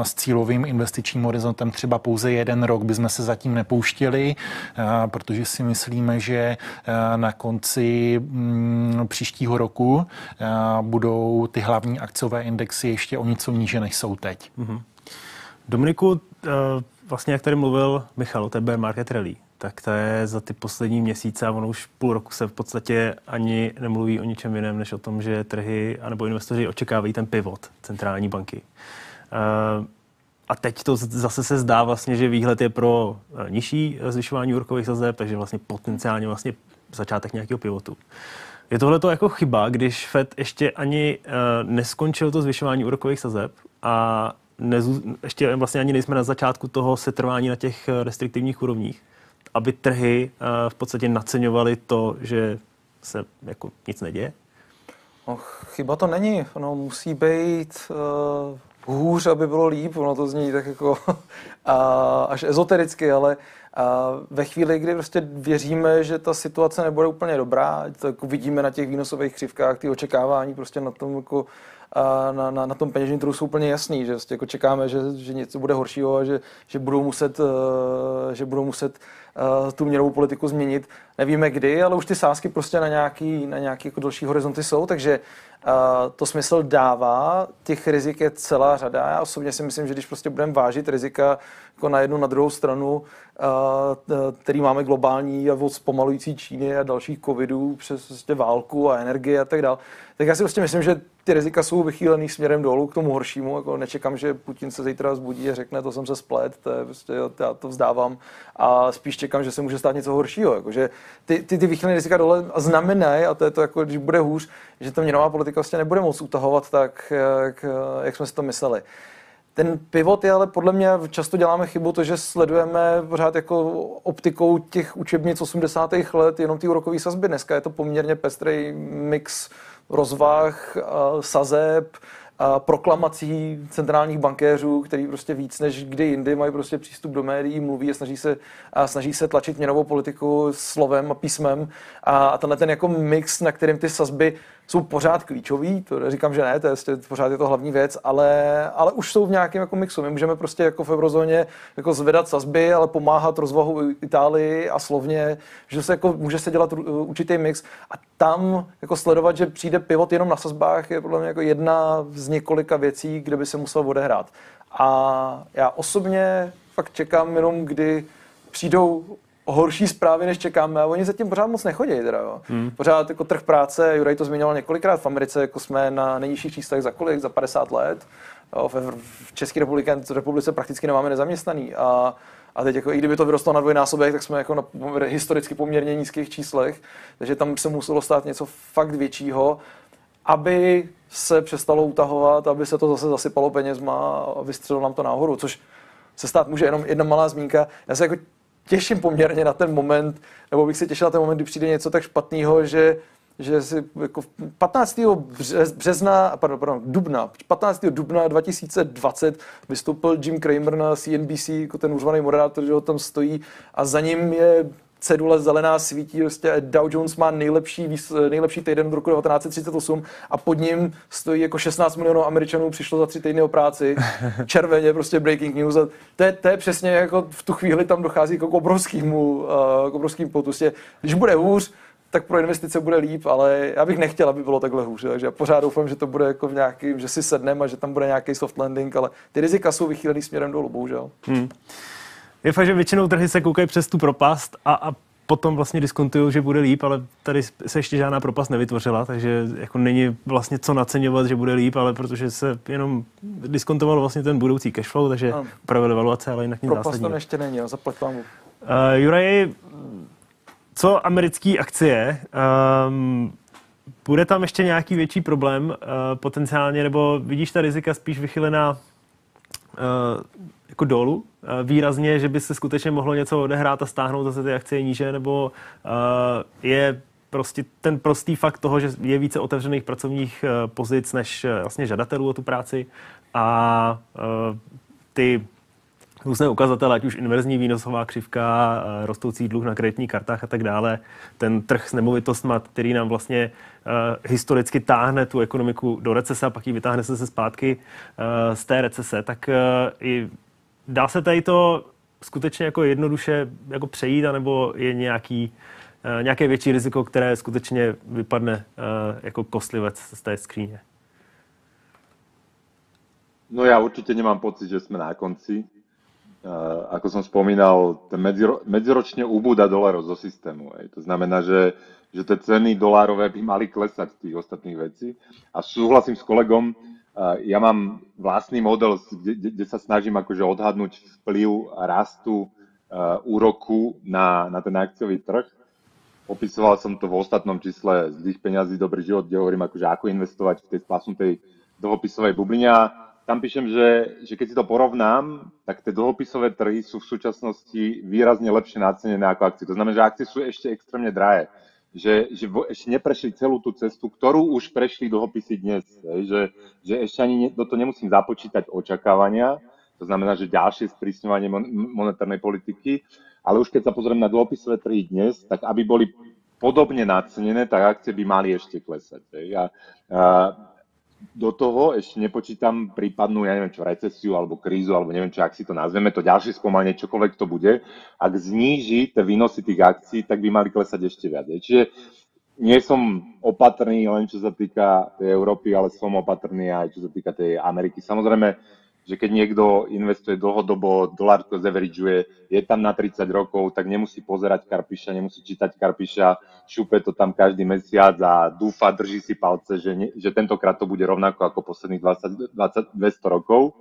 s cílovým investičním horizontem třeba pouze jeden rok bychom se zatím nepouštěli, protože si myslíme, že na konci mm, příštího roku budou ty hlavní akciové indexy ještě o něco níže, než jsou teď. Mm-hmm. Dominiku, eh, vlastně jak tady mluvil Michal o té bear market rally, tak to je za ty poslední měsíce a ono už půl roku se v podstatě ani nemluví o ničem jiném, než o tom, že trhy anebo investoři očekávají ten pivot centrální banky. Eh, a teď to zase se zdá vlastně, že výhled je pro eh, nižší zvyšování úrokových sazeb, takže vlastně potenciálně vlastně začátek nějakého pivotu. Je tohle to jako chyba, když Fed ještě ani neskončil to zvyšování úrokových sazeb a nezů, ještě vlastně ani nejsme na začátku toho setrvání na těch eh, restriktivních úrovních, aby trhy uh, v podstatě naceňovaly to, že se jako nic neděje? No, chyba to není. Ono musí být uh, hůř, aby bylo líp. Ono to zní tak jako uh, až ezotericky, ale a ve chvíli, kdy prostě věříme, že ta situace nebude úplně dobrá, to jako vidíme na těch výnosových křivkách, ty očekávání prostě na tom jako na, na, na tom peněžním trhu jsou úplně jasný, že vlastně jako čekáme, že, že něco bude horšího a že, že budou muset, eh, že budou muset tu měnovou politiku změnit. Nevíme kdy, ale už ty sázky prostě na nějaký, na nějaký jako další horizonty jsou, takže uh, to smysl dává. Těch rizik je celá řada. Já osobně si myslím, že když prostě budeme vážit rizika jako na jednu, na druhou stranu, uh, který máme globální a od zpomalující Číny a dalších covidů přes prostě válku a energie a tak dále, tak já si prostě myslím, že ty rizika jsou vychýlený směrem dolů k tomu horšímu. Jako nečekám, že Putin se zítra zbudí a řekne, to jsem se splet, to je prostě, já to vzdávám. A spíš čekám, že se může stát něco horšího. Jako, že ty, ty, ty vychýlené rizika dole znamenají, a to je to, jako, když bude hůř, že ta měnová politika vlastně nebude moc utahovat tak, jak, jak jsme si to mysleli. ten pivot je ale podle mě často děláme chybu to, že sledujeme pořád jako optikou těch učebnic 80. let jenom ty úrokové sazby. Dneska je to poměrně pestrý mix rozvah, sazeb, proklamací centrálních bankéřů, který prostě víc než kdy jindy mají prostě přístup do médií, mluví a snaží se, a snaží se tlačit měnovou politiku slovem a písmem. A tenhle ten jako mix, na kterým ty sazby jsou pořád klíčový, to říkám, že ne, to je, pořád je to hlavní věc, ale, ale už jsou v nějakém jako mixu. My můžeme prostě jako v eurozóně jako zvedat sazby, ale pomáhat rozvahu Itálii a slovně, že se jako může se dělat určitý mix a tam jako sledovat, že přijde pivot jenom na sazbách je podle mě jako jedna z několika věcí, kde by se musel odehrát. A já osobně fakt čekám jenom, kdy přijdou horší zprávy, než čekáme a oni zatím pořád moc nechodí. Teda, jo. Hmm. Pořád jako trh práce, Juraj to zmiňoval několikrát v Americe, jako jsme na nejnižších číslech za kolik, za 50 let. Jo, v, v České republice, republice prakticky nemáme nezaměstnaný a a teď jako, i kdyby to vyrostlo na dvojnásobek, tak jsme jako na historicky poměrně nízkých číslech, takže tam se muselo stát něco fakt většího, aby se přestalo utahovat, aby se to zase zasypalo penězma a vystřelilo nám to nahoru, což se stát může jenom jedna malá zmínka. Já se jako těším poměrně na ten moment, nebo bych se těšil na ten moment, kdy přijde něco tak špatného, že že si jako 15. března, pardon, pardon, dubna, 15. dubna 2020 vystoupil Jim Cramer na CNBC jako ten užvaný moderátor, že ho tam stojí a za ním je cedule zelená svítí, prostě Dow Jones má nejlepší, nejlepší týden v roku 1938 a pod ním stojí jako 16 milionů Američanů přišlo za tři týdny o práci, červeně, prostě breaking news a to je, to je přesně jako v tu chvíli tam dochází k obrovskému, uh, k obrovským potustě. Když bude hůř, tak pro investice bude líp, ale já bych nechtěl, aby bylo takhle hůř. Takže já pořád doufám, že to bude jako v nějakým, že si sedneme a že tam bude nějaký soft landing, ale ty rizika jsou vychýlený směrem dolů, bohužel. Hmm. Je fakt, že většinou trhy se koukají přes tu propast a, a potom vlastně diskontují, že bude líp, ale tady se ještě žádná propast nevytvořila, takže jako není vlastně co naceňovat, že bude líp, ale protože se jenom diskontoval vlastně ten budoucí cashflow, takže upravili valuace, ale jinak nic Propast zásadního. to ještě není, jo, zaplať vám. Uh, Juraj, co americké akcie? Um, bude tam ještě nějaký větší problém uh, potenciálně, nebo vidíš ta rizika spíš vychylená uh, jako dolů uh, výrazně, že by se skutečně mohlo něco odehrát a stáhnout zase ty akcie níže, nebo uh, je prostě ten prostý fakt toho, že je více otevřených pracovních uh, pozic než vlastně žadatelů o tu práci a ty různé ukazatele, ať už inverzní výnosová křivka, rostoucí dluh na kreditních kartách a tak dále, ten trh s nemovitostmi, který nám vlastně historicky táhne tu ekonomiku do recese a pak ji vytáhne se zpátky z té recese, tak i Dá se tady to skutečně jako jednoduše jako přejít, anebo je nějaký, uh, nějaké větší riziko, které skutečně vypadne uh, jako kostlivec z té skříně? No já určitě nemám pocit, že jsme na konci. Uh, ako som spomínal, ten medziro, medziročne ubúda zo systému. To znamená, že, že tie ceny dolárové by mali klesať z tých ostatných vecí. A súhlasím s kolegom, ja mám vlastný model, kde, kde sa snažím akože odhadnúť vplyv rastu úroku na, na ten akciový trh. Opisoval som to v ostatnom čísle z tých peňazí Dobrý život, kde hovorím akože ako investovať v tej splasnutej dlhopisovej bubline. Tam píšem, že, že keď si to porovnám, tak tie dlhopisové trhy sú v súčasnosti výrazne lepšie nacenené ako akcie. To znamená, že akcie sú ešte extrémne drahé že, že ešte neprešli celú tú cestu, ktorú už prešli dlhopisy dnes. Že, že ešte ani do toho nemusím započítať očakávania, to znamená, že ďalšie sprísňovanie monetárnej politiky, ale už keď sa pozriem na dlhopisové trhy dnes, tak aby boli podobne nacenené, tak akcie by mali ešte klesať. A, a do toho ešte nepočítam prípadnú, ja neviem čo, recesiu alebo krízu, alebo neviem čo, ak si to nazveme, to ďalšie spomalenie, čokoľvek to bude, ak zníži tie výnosy tých akcií, tak by mali klesať ešte viac. Čiže nie som opatrný len čo sa týka tej Európy, ale som opatrný aj čo sa týka tej Ameriky. Samozrejme, že keď niekto investuje dlhodobo, dolár to zaverižuje, je tam na 30 rokov, tak nemusí pozerať Karpiša, nemusí čítať Karpiša, šupe to tam každý mesiac a dúfa, drží si palce, že, ne, že tentokrát to bude rovnako ako posledných 20, 20, 200 rokov.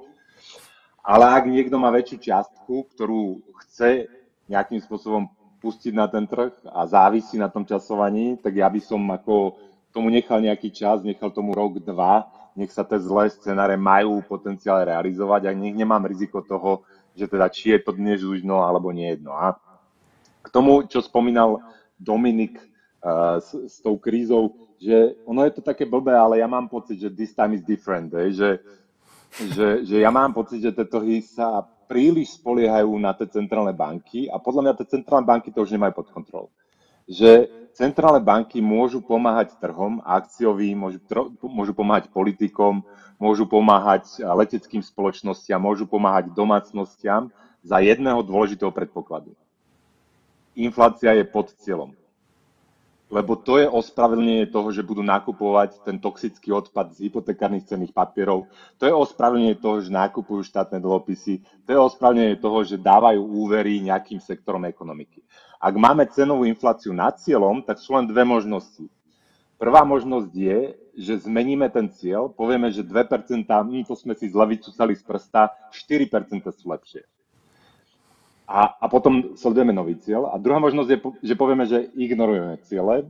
Ale ak niekto má väčšiu čiastku, ktorú chce nejakým spôsobom pustiť na ten trh a závisí na tom časovaní, tak ja by som ako tomu nechal nejaký čas, nechal tomu rok, dva, nech sa tie zlé scenáre majú potenciál realizovať a nech nemám riziko toho, že teda či je to dnes už no alebo nie jedno. A k tomu, čo spomínal Dominik uh, s, s tou krízou, že ono je to také blbé, ale ja mám pocit, že this time is different, eh? že, že, že ja mám pocit, že tie trhy sa príliš spoliehajú na tie centrálne banky a podľa mňa tie centrálne banky to už nemajú pod kontrolou. Že centrálne banky môžu pomáhať trhom akciovým, môžu, môžu pomáhať politikom, môžu pomáhať leteckým spoločnostiam, môžu pomáhať domácnostiam za jedného dôležitého predpokladu. Inflácia je pod cieľom lebo to je ospravedlnenie toho, že budú nakupovať ten toxický odpad z hypotekárnych cenných papierov. To je ospravedlnenie toho, že nakupujú štátne dlhopisy. To je ospravedlenie toho, že dávajú úvery nejakým sektorom ekonomiky. Ak máme cenovú infláciu nad cieľom, tak sú len dve možnosti. Prvá možnosť je, že zmeníme ten cieľ, povieme, že 2%, my to sme si zle vycúcali z prsta, 4% sú lepšie a, a potom sledujeme nový cieľ. A druhá možnosť je, že povieme, že ignorujeme ciele.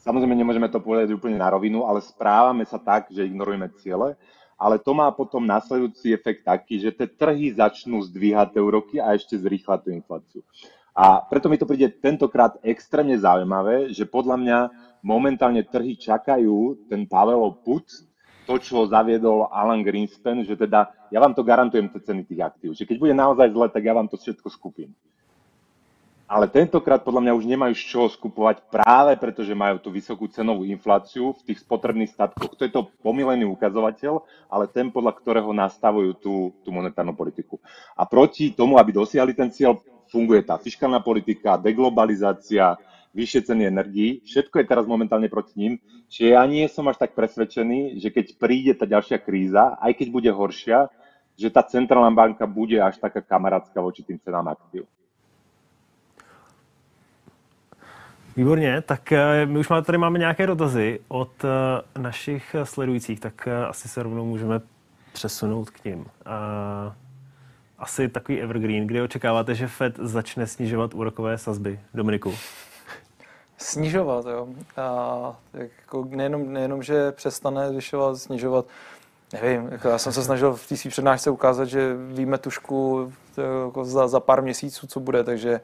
Samozrejme, nemôžeme to povedať úplne na rovinu, ale správame sa tak, že ignorujeme ciele. Ale to má potom následujúci efekt taký, že tie trhy začnú zdvíhať tie úroky a ešte zrýchlať tú infláciu. A preto mi to príde tentokrát extrémne zaujímavé, že podľa mňa momentálne trhy čakajú ten Pavelov put, to, čo zaviedol Alan Greenspan, že teda ja vám to garantujem, tie ceny tých aktív. Že keď bude naozaj zle, tak ja vám to všetko skupím. Ale tentokrát podľa mňa už nemajú z čoho skupovať práve preto, že majú tú vysokú cenovú infláciu v tých spotrebných statkoch. To je to pomilený ukazovateľ, ale ten, podľa ktorého nastavujú tú, tú monetárnu politiku. A proti tomu, aby dosiahli ten cieľ, funguje tá fiskálna politika, deglobalizácia, vyššie ceny energií. Všetko je teraz momentálne proti ním. Čiže ja nie som až tak presvedčený, že keď príde tá ďalšia kríza, aj keď bude horšia, že tá centrálna banka bude až taká kamarátska voči tým cenám aktív. Výborně, tak eh, my už tady máme nějaké dotazy od eh, našich sledujících, tak eh, asi se rovnou můžeme přesunout k ním. Asi takový evergreen, kdy očekáváte, že Fed začne snižovat úrokové sazby? Dominiku snižovat. Jo. A jako nejenom, nejenom, že přestane zvyšovat, snižovat, nevím, jako já jsem se snažil v té svý přednášce ukázat, že víme tušku jako za, za pár měsíců, co bude, takže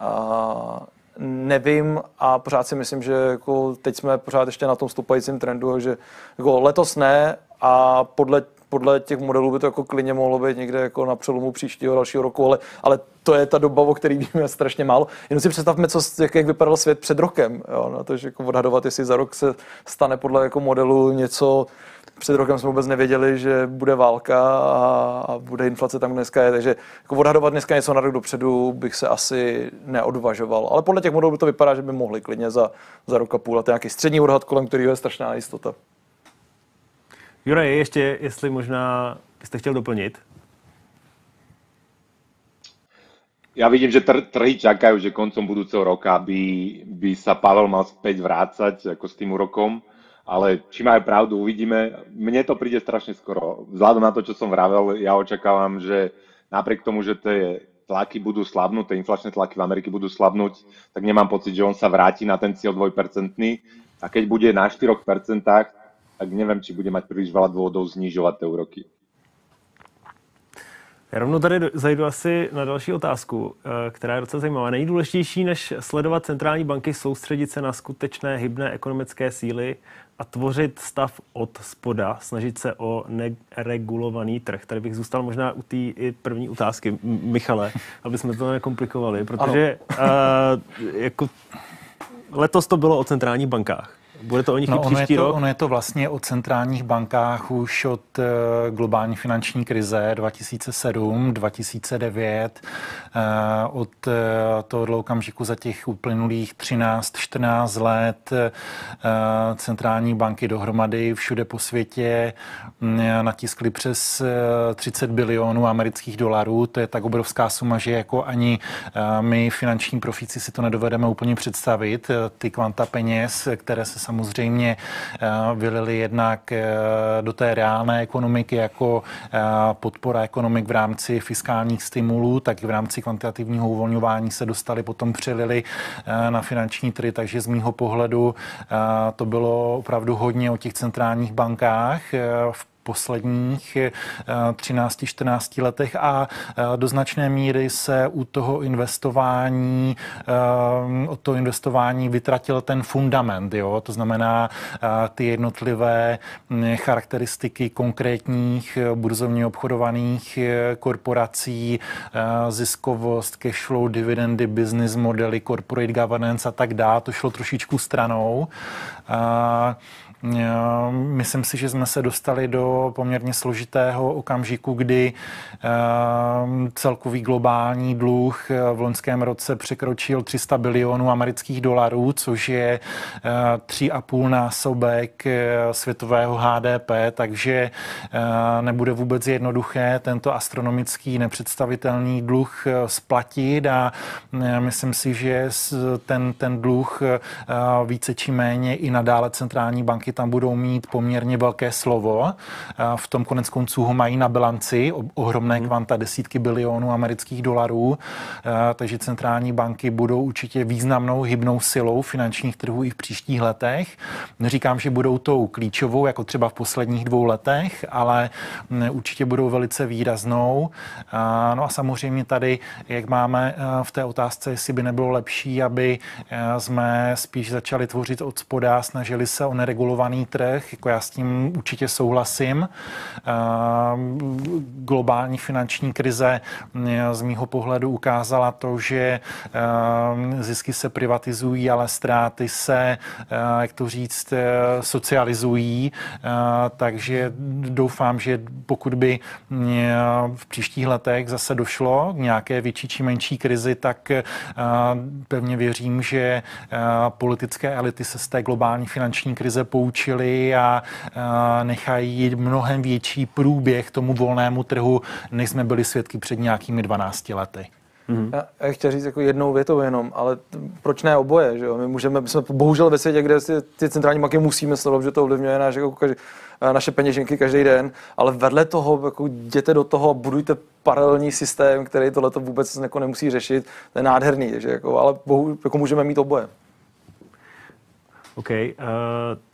a, nevím a pořád si myslím, že jako teď jsme pořád ještě na tom stoupajícím trendu, že jako letos ne a podle podle těch modelů by to jako klidně mohlo být někde jako na přelomu příštího dalšího roku, ale, ale to je ta doba, o který víme strašně málo. Jenom si představme, co, jak, jak vypadal svět před rokem. Jo, na to, že jako odhadovat, jestli za rok se stane podle jako modelu něco, před rokem jsme vůbec nevěděli, že bude válka a, a bude inflace tam dneska je, takže jako odhadovat dneska něco na rok dopředu bych se asi neodvažoval. Ale podle těch modelů by to vypadá, že by mohli klidně za, za rok a půl a to je nějaký střední odhad, kolem kterého je strašná jistota. Juraj, ještě, jestli možná byste chtěl doplnit? Ja vidím, že tr- trhy čakajú, že koncom budúceho roka by, by sa Pavel mal späť vrácať ako s tým úrokom, ale či majú pravdu, uvidíme. Mne to príde strašne skoro. Vzhľadom na to, čo som vravel, ja očakávam, že napriek tomu, že tie tlaky budú slabnúť, tie inflačné tlaky v Amerike budú slabnúť, tak nemám pocit, že on sa vráti na ten cieľ 2%. A keď bude na 4%, tak nevím, či bude mať príliš veľa dôvodov znižovat ty úroky. Já rovnou tady zajdu asi na další otázku, eh, která je docela zajímavá. Nejdůležitější, než sledovat centrální banky, soustředit se na skutečné hybné ekonomické síly a tvořit stav od spoda, snažit se o neregulovaný trh. Tady bych zůstal možná u té první otázky, Michale, aby jsme to nekomplikovali, protože uh, jako letos to bylo o centrálních bankách. Bude to o nich no, i příští ono je to, rok? Ono je to vlastně o centrálních bankách už od uh, globální finanční krize 2007, 2009, uh, od uh, tohoto okamžiku za těch uplynulých 13-14 let centrální banky dohromady všude po světě uh, natiskly přes uh, 30 bilionů amerických dolarů. To je tak obrovská suma, že jako ani my finanční profíci si to nedovedeme úplně představit. Ty kvanta peněz, které se samozřejmě vylili jednak do té reálné ekonomiky jako podpora ekonomik v rámci fiskálních stimulů, tak i v rámci kvantitativního uvolňování se dostali, potom přelili na finanční trhy, takže z mýho pohledu to bylo opravdu hodně o těch centrálních bankách v posledních 13-14 eh, letech a eh, do značné míry se u toho investování, eh, od toho investování vytratil ten fundament, jo? to znamená ty jednotlivé hm, charakteristiky konkrétních burzovně obchodovaných korporací, ziskovost, cash flow, dividendy, business modely, corporate governance a tak dále, to šlo trošičku stranou. Myslím si, že jsme se dostali do poměrně složitého okamžiku, kdy ehm, celkový globální dluh eh, v loňském roce překročil 300 bilionů amerických dolarů, což je eh, tři a půl násobek eh, světového HDP, takže nebude vůbec jednoduché tento astronomický nepředstavitelný dluh splatit a myslím si, že ten, ten dluh více či méně i nadále centrální banky tam budou mít poměrně velké slovo. V tom konec konců ho mají na bilanci, ohromné hmm. kvanta, desítky bilionů amerických dolarů, takže centrální banky budou určitě významnou hybnou silou finančních trhů i v příštích letech. Neříkám, že budou tou klíčovou, jako třeba v posledních dvou letech, ale určitě budou velice výraznou. No a samozřejmě tady, jak máme v té otázce, jestli by nebylo lepší, aby jsme spíš začali tvořit od spoda, snažili se o regulovaný trh, jako já s tím určitě souhlasím. Globální finanční krize z mýho pohledu ukázala to, že zisky se privatizují, ale ztráty se, jak to říct, socializují. Takže doufám, že pokud by v příštích letech zase došlo k nějaké větší či menší krizi, tak pevně věřím, že politické elity se z té globální finanční krize poučí poučili a, a nechají mnohem větší průběh tomu volnému trhu, než jsme byli svědky před nějakými 12 lety. Mm-hmm. Já, já chtěl říct jako jednou větou jenom, ale proč ne oboje, že jo? My můžeme, my jsme bohužel ve světě, kde si ty centrální banky musíme sledovat, že to ovlivňuje náš, jako každý, naše peněženky každý den, ale vedle toho jako jděte do toho, budujte paralelní systém, který tohle vůbec jako nemusí řešit, to je nádherný, takže jako, ale bohu, jako můžeme mít oboje. OK. Uh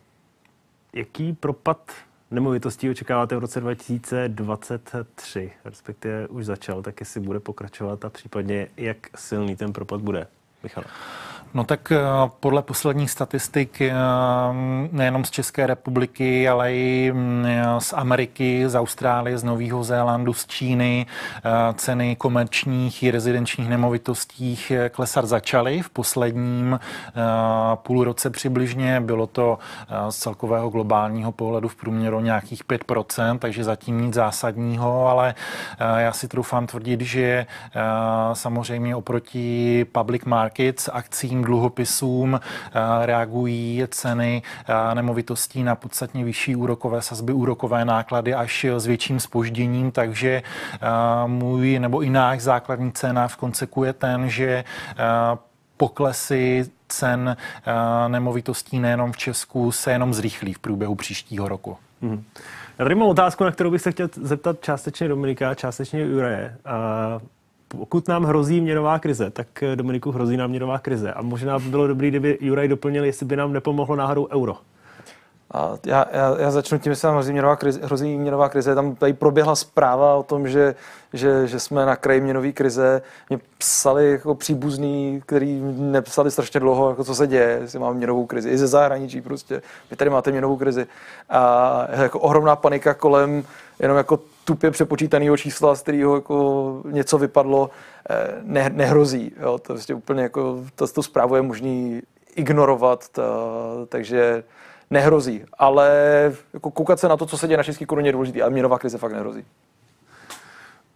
jaký propad nemovitostí očekáváte v roce 2023, respektive už začal, tak jestli bude pokračovat a případně jak silný ten propad bude? Michal. No tak eh, podle posledních statistik eh, nejenom z České republiky, ale i mm, z Ameriky, z Austrálie, z Nového Zélandu, z Číny eh, ceny komerčních i rezidenčních nemovitostí klesat začaly v posledním půl roce přibližně. Bylo to z celkového globálního pohledu v průměru nějakých 5%, takže zatím nic zásadního, ale já si troufám tvrdit, že samozřejmě oproti public markets akcím státním dluhopisům eh, reagují ceny eh, nemovitostí na podstatně vyšší úrokové sazby, úrokové náklady až s větším spožděním, takže eh, můj nebo i náš základní cena v konsekuje ten, že poklesy cen nemovitostí nejenom v Česku se jenom zrychlí v průběhu příštího roku. Hmm. Já tady mám otázku, na kterou bych se chtěl zeptat částečně Dominika, částečně Juraje pokud nám hrozí měnová krize, tak eh, Dominiku hrozí nám měnová krize. A možná by bylo dobré, kdyby Juraj doplnil, jestli by nám nepomohlo náhodou euro. A já, já, já začnu tím, že se nám hrozí měnová krize. Hrozí měnová krize. Tam tady proběhla zpráva o tom, že, že, že jsme na kraji měnové krize. Mě psali jako příbuzný, který nepsali strašně dlouho, jako co se děje, jestli máme měnovou krizi. I ze zahraničí prostě. Vy tady máte měnovou krizi. A jako ohromná panika kolem jenom jako tupě přepočítaného čísla, z kterého jako něco vypadlo, eh, ne, nehrozí. Jo? To prostě úplně jako, to, to zprávu je možný ignorovat, ta, takže nehrozí. Ale jako koukat se na to, co se děje na české koruně je důležité, ale měnová krize fakt nehrozí.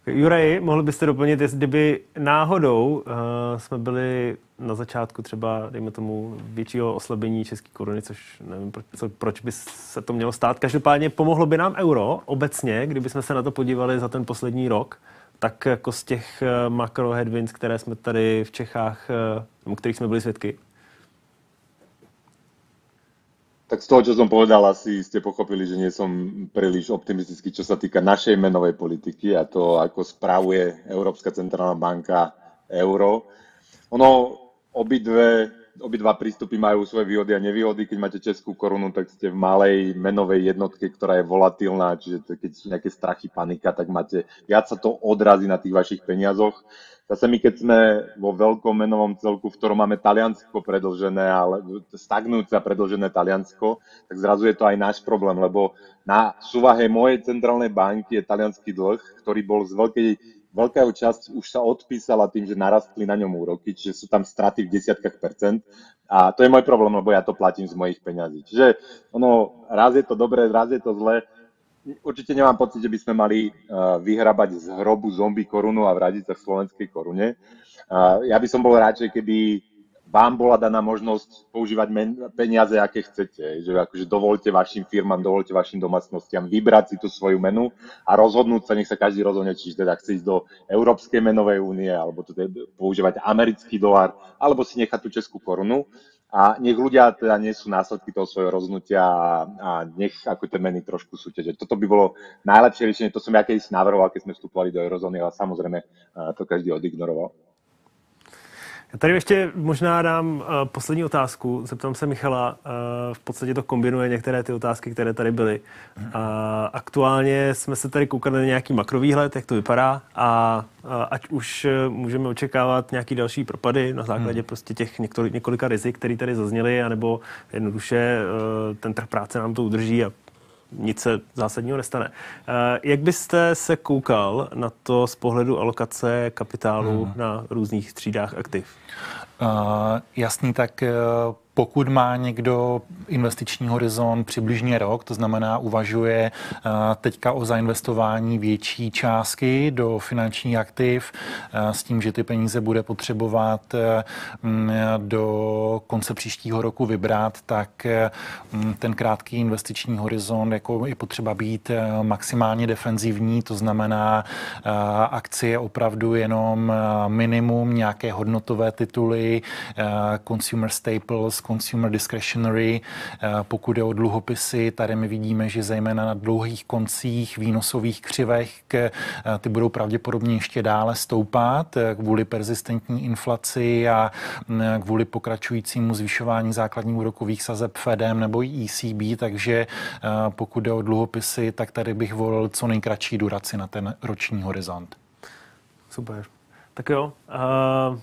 Jurej, mohl byste doplnit, jestli kdyby náhodou uh, jsme byli na začátku třeba, dejme tomu, většího oslabení české koruny, což nevím, proč, co, proč by se to mělo stát. Každopádně pomohlo by nám euro obecně, kdyby jsme se na to podívali za ten poslední rok, tak jako z těch eh, makro headwinds, které jsme tady v Čechách, eh, kterých jsme byli svědky, Tak z toho, čo som povedal, asi ste pochopili, že nie som príliš optimistický, čo sa týka našej menovej politiky a to, ako spravuje Európska centrálna banka euro. Ono, obidve, obidva prístupy majú svoje výhody a nevýhody. Keď máte českú korunu, tak ste v malej menovej jednotke, ktorá je volatilná, čiže keď sú nejaké strachy, panika, tak máte, viac sa to odrazí na tých vašich peniazoch Zase my, keď sme vo veľkom menovom celku, v ktorom máme Taliansko predlžené, ale stagnujúce a predlžené Taliansko, tak zrazu je to aj náš problém, lebo na súvahe mojej centrálnej banky je talianský dlh, ktorý bol z veľkej veľká časť už sa odpísala tým, že narastli na ňom úroky, čiže sú tam straty v desiatkách percent. A to je môj problém, lebo ja to platím z mojich peňazí. Čiže ono, raz je to dobré, raz je to zlé určite nemám pocit, že by sme mali uh, vyhrabať z hrobu zombie korunu a vrátiť sa v slovenskej korune. Uh, ja by som bol radšej, keby vám bola daná možnosť používať men- peniaze, aké chcete. Že akože dovolte vašim firmám, dovolte vašim domácnostiam vybrať si tú svoju menu a rozhodnúť sa, nech sa každý rozhodne, či teda chce ísť do Európskej menovej únie, alebo teda používať americký dolar, alebo si nechať tú českú korunu a nech ľudia teda nesú následky toho svojho rozhodnutia a, a nech ako tie meny trošku súťaže. Toto by bolo najlepšie riešenie, to som ja kedysi navrhoval, keď sme vstupovali do eurozóny, ale samozrejme to každý odignoroval. Já tady ještě možná dám uh, poslední otázku. Zeptám se Michala. Uh, v podstatě to kombinuje některé ty otázky, které tady byly. Uh, aktuálně jsme se tady koukali na nějaký makrovýhled, jak to vypadá a uh, ať už můžeme očekávat nějaký další propady na základě hmm. prostě těch několik, několika rizik, které tady zazněly, anebo jednoduše uh, ten trh práce nám to udrží a nic se zásadního nestane. Jak byste se koukal na to z pohledu alokace kapitálu hmm. na různých třídách aktiv? Uh, jasný, tak uh, pokud má někdo investiční horizont přibližně rok, to znamená uvažuje uh, teďka o zainvestování větší částky do finančních aktiv uh, s tím, že ty peníze bude potřebovat uh, mm, do konce příštího roku vybrat, tak mm, ten krátký investiční horizont jako je potřeba být maximálně defenzivní, to znamená akcie opravdu jenom minimum, nějaké hodnotové tituly, consumer staples, consumer discretionary. Eh, pokud je o dluhopisy, tady my vidíme, že zejména na dlouhých koncích výnosových křivech eh, ty budou pravděpodobně ještě dále stoupat eh, kvůli persistentní inflaci a mm, kvůli pokračujícímu zvyšování základních úrokových sazeb Fedem nebo ECB, takže pokud jde o dluhopisy, tak tady bych volil co nejkratší duraci na ten roční horizont. Super. Tak jo, uh,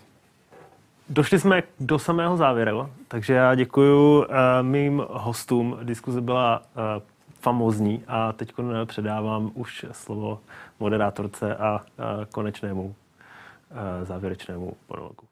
Došli jsme do samého závěru, takže já děkuji uh, mým hostům. Diskuze byla uh, famózní a teď předávám už slovo moderátorce a uh, konečnému závěrečnému monologu.